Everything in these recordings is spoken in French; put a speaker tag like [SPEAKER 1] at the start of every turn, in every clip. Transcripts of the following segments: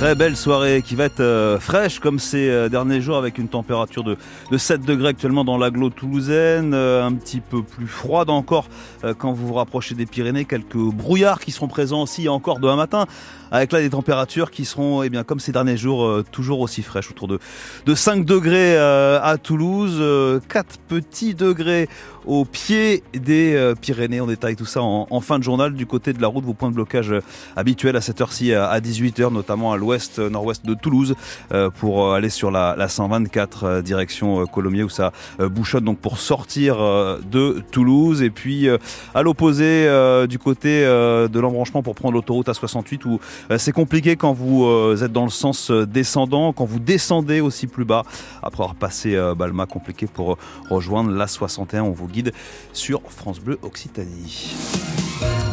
[SPEAKER 1] Très belle soirée qui va être euh, fraîche comme ces euh, derniers jours avec une température de, de 7 degrés actuellement dans l'agglo toulousaine, euh, un petit peu plus froide encore quand vous vous rapprochez des Pyrénées, quelques brouillards qui seront présents aussi encore demain matin avec là des températures qui seront, eh bien, comme ces derniers jours, toujours aussi fraîches, autour de, de 5 degrés à Toulouse, 4 euh, petits degrés au pied des Pyrénées. On détaille tout ça en, fin de journal du côté de la route, vos points de blocage habituels à cette heure-ci à 18h, notamment à l'ouest, nord-ouest de Toulouse, pour aller sur la, la 124 direction Colomiers où ça bouchonne donc pour sortir de Toulouse. Et puis à l'opposé du côté de l'embranchement pour prendre l'autoroute A68 où euh, c'est compliqué quand vous euh, êtes dans le sens euh, descendant, quand vous descendez aussi plus bas. Après avoir passé Balma, compliqué pour rejoindre la 61. On vous guide sur France Bleu Occitanie.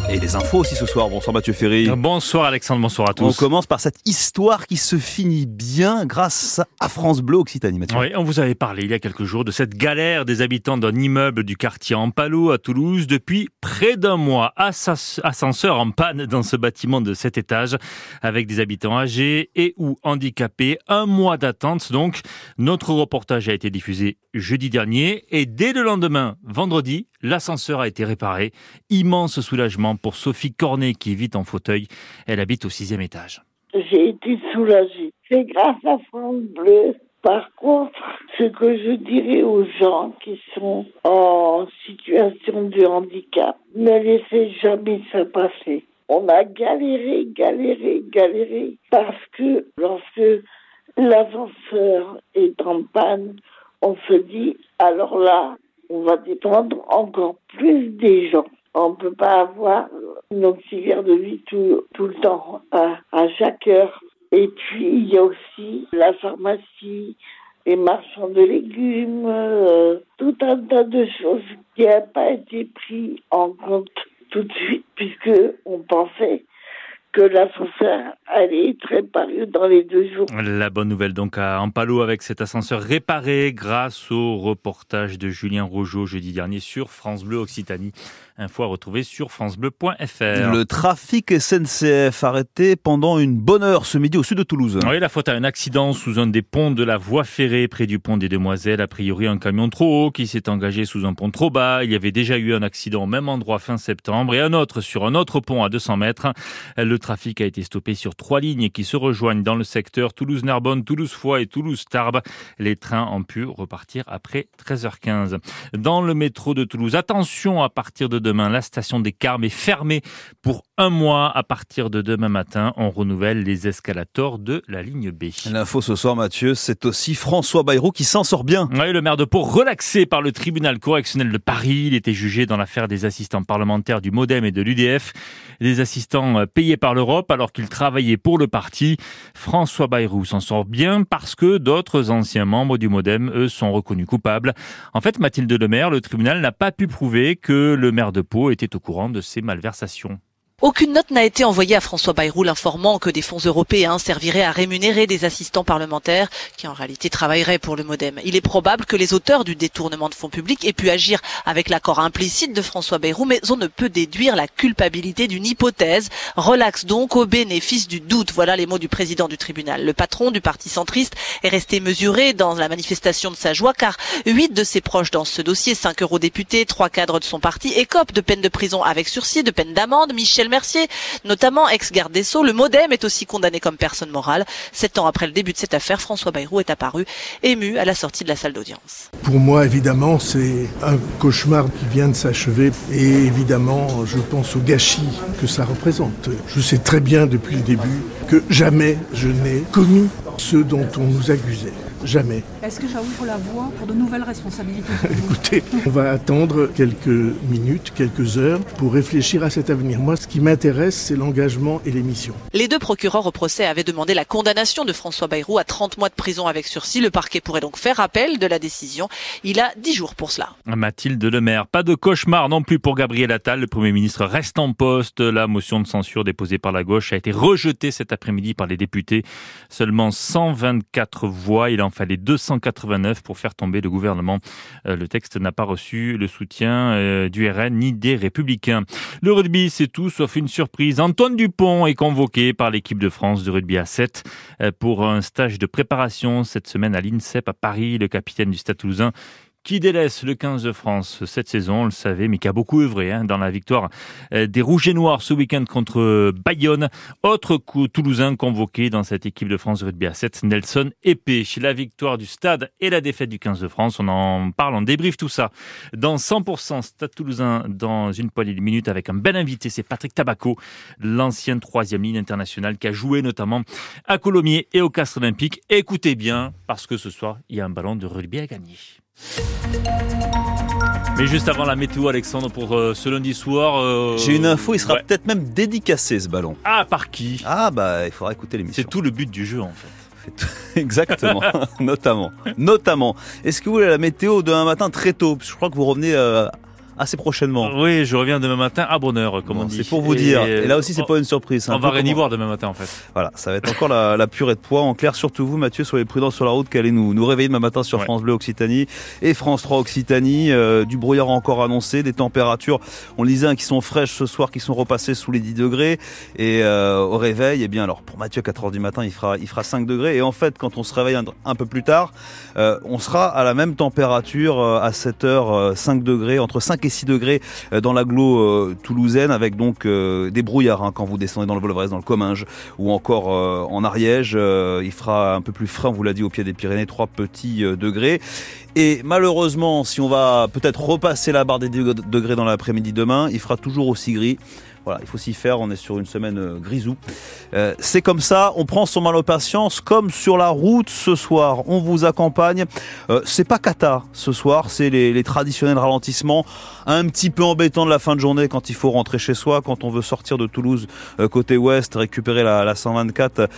[SPEAKER 1] Et les infos aussi ce soir. Bonsoir Mathieu Ferry.
[SPEAKER 2] Bonsoir Alexandre, bonsoir à tous.
[SPEAKER 1] On commence par cette histoire qui se finit bien grâce à France Bleu Occitanie, Mathieu.
[SPEAKER 2] Oui, on vous avait parlé il y a quelques jours de cette galère des habitants d'un immeuble du quartier Ampalo à Toulouse depuis près d'un mois. Ascenseur en panne dans ce bâtiment de 7 étages avec des habitants âgés et ou handicapés. Un mois d'attente donc. Notre reportage a été diffusé jeudi dernier et dès le lendemain, vendredi, l'ascenseur a été réparé. Immense soulagement pour Sophie Cornet qui vit en fauteuil. Elle habite au sixième étage.
[SPEAKER 3] J'ai été soulagée. C'est grâce à France Bleu. Par contre, ce que je dirais aux gens qui sont en situation de handicap, ne laissez jamais ça passer. On a galéré, galéré, galéré, parce que lorsque l'ascenseur est en panne, on se dit, alors là, on va dépendre encore plus des gens. On ne peut pas avoir une auxiliaire de vie tout, le temps, à, à chaque heure. Et puis, il y a aussi la pharmacie, les marchands de légumes, euh, tout un tas de choses qui n'ont pas été pris en compte tout de suite, puisque on pensait que l'ascenseur allait être réparé dans les deux jours.
[SPEAKER 2] La bonne nouvelle donc à Ampalo avec cet ascenseur réparé grâce au reportage de Julien Rogeau jeudi dernier sur France Bleu Occitanie. Info à retrouver sur francebleu.fr.
[SPEAKER 1] Le trafic SNCF arrêté pendant une bonne heure ce midi au sud de Toulouse.
[SPEAKER 2] Oui, la faute à un accident sous un des ponts de la voie ferrée près du pont des Demoiselles. A priori, un camion trop haut qui s'est engagé sous un pont trop bas. Il y avait déjà eu un accident au même endroit fin septembre et un autre sur un autre pont à 200 mètres. Le trafic a été stoppé sur trois lignes qui se rejoignent dans le secteur Toulouse-Narbonne, Toulouse-Foix et Toulouse-Tarbes. Les trains ont pu repartir après 13h15. Dans le métro de Toulouse, attention à partir de demain. La station des Carmes est fermée pour un mois. À partir de demain matin, on renouvelle les escalators de la ligne B.
[SPEAKER 1] L'info ce soir, Mathieu, c'est aussi François Bayrou qui s'en sort bien.
[SPEAKER 2] Oui, le maire de Pau, relaxé par le tribunal correctionnel de Paris. Il était jugé dans l'affaire des assistants parlementaires du Modem et de l'UDF. Des assistants euh, payés par l'Europe alors qu'ils travaillaient pour le parti. François Bayrou s'en sort bien parce que d'autres anciens membres du Modem, eux, sont reconnus coupables. En fait, Mathilde Lemaire, le tribunal n'a pas pu prouver que le maire de Pau était au courant de ces malversations.
[SPEAKER 4] Aucune note n'a été envoyée à François Bayrou informant que des fonds européens serviraient à rémunérer des assistants parlementaires qui en réalité travailleraient pour le Modem. Il est probable que les auteurs du détournement de fonds publics aient pu agir avec l'accord implicite de François Bayrou, mais on ne peut déduire la culpabilité d'une hypothèse. Relax donc au bénéfice du doute. Voilà les mots du président du tribunal. Le patron du parti centriste est resté mesuré dans la manifestation de sa joie car huit de ses proches dans ce dossier, cinq eurodéputés, trois cadres de son parti, écopent de peine de prison avec sursis, de peine d'amende. Mercier, notamment ex-garde des Sceaux. Le Modem est aussi condamné comme personne morale. Sept ans après le début de cette affaire, François Bayrou est apparu ému à la sortie de la salle d'audience.
[SPEAKER 5] Pour moi, évidemment, c'est un cauchemar qui vient de s'achever et évidemment, je pense au gâchis que ça représente. Je sais très bien depuis le début que jamais je n'ai commis ce dont on nous accusait. Jamais.
[SPEAKER 6] Est-ce que ça ouvre la voie pour de nouvelles responsabilités
[SPEAKER 5] Écoutez, on va attendre quelques minutes, quelques heures pour réfléchir à cet avenir. Moi, ce qui m'intéresse, c'est l'engagement et les missions.
[SPEAKER 4] Les deux procureurs au procès avaient demandé la condamnation de François Bayrou à 30 mois de prison avec sursis. Le parquet pourrait donc faire appel de la décision. Il a 10 jours pour cela.
[SPEAKER 2] Mathilde Lemaire, pas de cauchemar non plus pour Gabriel Attal. Le Premier ministre reste en poste. La motion de censure déposée par la gauche a été rejetée cet après-midi par les députés. Seulement 124 voix. Il en fallait 200 489 pour faire tomber le gouvernement. Le texte n'a pas reçu le soutien du RN ni des Républicains. Le rugby, c'est tout sauf une surprise. Antoine Dupont est convoqué par l'équipe de France de rugby à 7 pour un stage de préparation cette semaine à l'INSEP à Paris. Le capitaine du Stade Toulousain qui délaisse le 15 de France cette saison, on le savait, mais qui a beaucoup œuvré hein, dans la victoire euh, des Rouges et Noirs ce week-end contre Bayonne. Autre coup toulousain convoqué dans cette équipe de France de rugby à 7, Nelson Épée. La victoire du Stade et la défaite du 15 de France, on en parle, on débriefe tout ça dans 100% Stade Toulousain dans une poignée de minutes avec un bel invité, c'est Patrick Tabaco, l'ancien troisième ligne internationale qui a joué notamment à Colomiers et au Castre Olympique. Écoutez bien, parce que ce soir, il y a un ballon de rugby à gagner. Mais juste avant la météo, Alexandre, pour euh, ce lundi soir.
[SPEAKER 1] Euh, J'ai une info, il sera peut-être même dédicacé ce ballon.
[SPEAKER 2] Ah, par qui?
[SPEAKER 1] Ah, bah, il faudra écouter l'émission.
[SPEAKER 2] C'est tout le but du jeu, en fait.
[SPEAKER 1] Exactement, notamment. Notamment. Est-ce que vous voulez la météo demain matin très tôt? Je crois que vous revenez euh, assez prochainement.
[SPEAKER 2] Oui, je reviens demain matin à bonne heure, comme on dit.
[SPEAKER 1] C'est pour vous dire. Et là aussi, c'est pas une surprise.
[SPEAKER 2] On va rien y voir demain matin, en fait.
[SPEAKER 1] Voilà, ça va être encore la, la, purée de poids. En clair, surtout vous, Mathieu, soyez prudents sur la route, qu'allez nous, nous réveiller demain matin sur France Bleu Occitanie et France 3 Occitanie. Euh, du brouillard encore annoncé, des températures, on le disait, hein, qui sont fraîches ce soir, qui sont repassées sous les 10 degrés. Et euh, au réveil, eh bien, alors pour Mathieu, 4 heures du matin, il fera, il fera 5 degrés. Et en fait, quand on se réveille un, peu plus tard, euh, on sera à la même température à 7 heures, 5 degrés, entre 5 et 6 degrés euh, dans l'agglo euh, toulousaine avec donc euh, des brouillards hein, quand vous descendez dans le Volvresse, dans le Comminges ou encore en Ariège. il fera un peu plus frais, on vous l'a dit, au pied des Pyrénées, 3 petits degrés. Et malheureusement, si on va peut-être repasser la barre des degrés dans l'après-midi demain, il fera toujours aussi gris. Voilà, il faut s'y faire, on est sur une semaine euh, grisou. Euh, c'est comme ça, on prend son mal aux patience, comme sur la route ce soir. On vous accompagne. Euh, c'est pas cata ce soir, c'est les, traditionnels ralentissements. Un petit peu embêtant de la fin de journée quand il faut rentrer chez soi, quand on veut sortir de Toulouse côté ouest, récupérer la, la 124.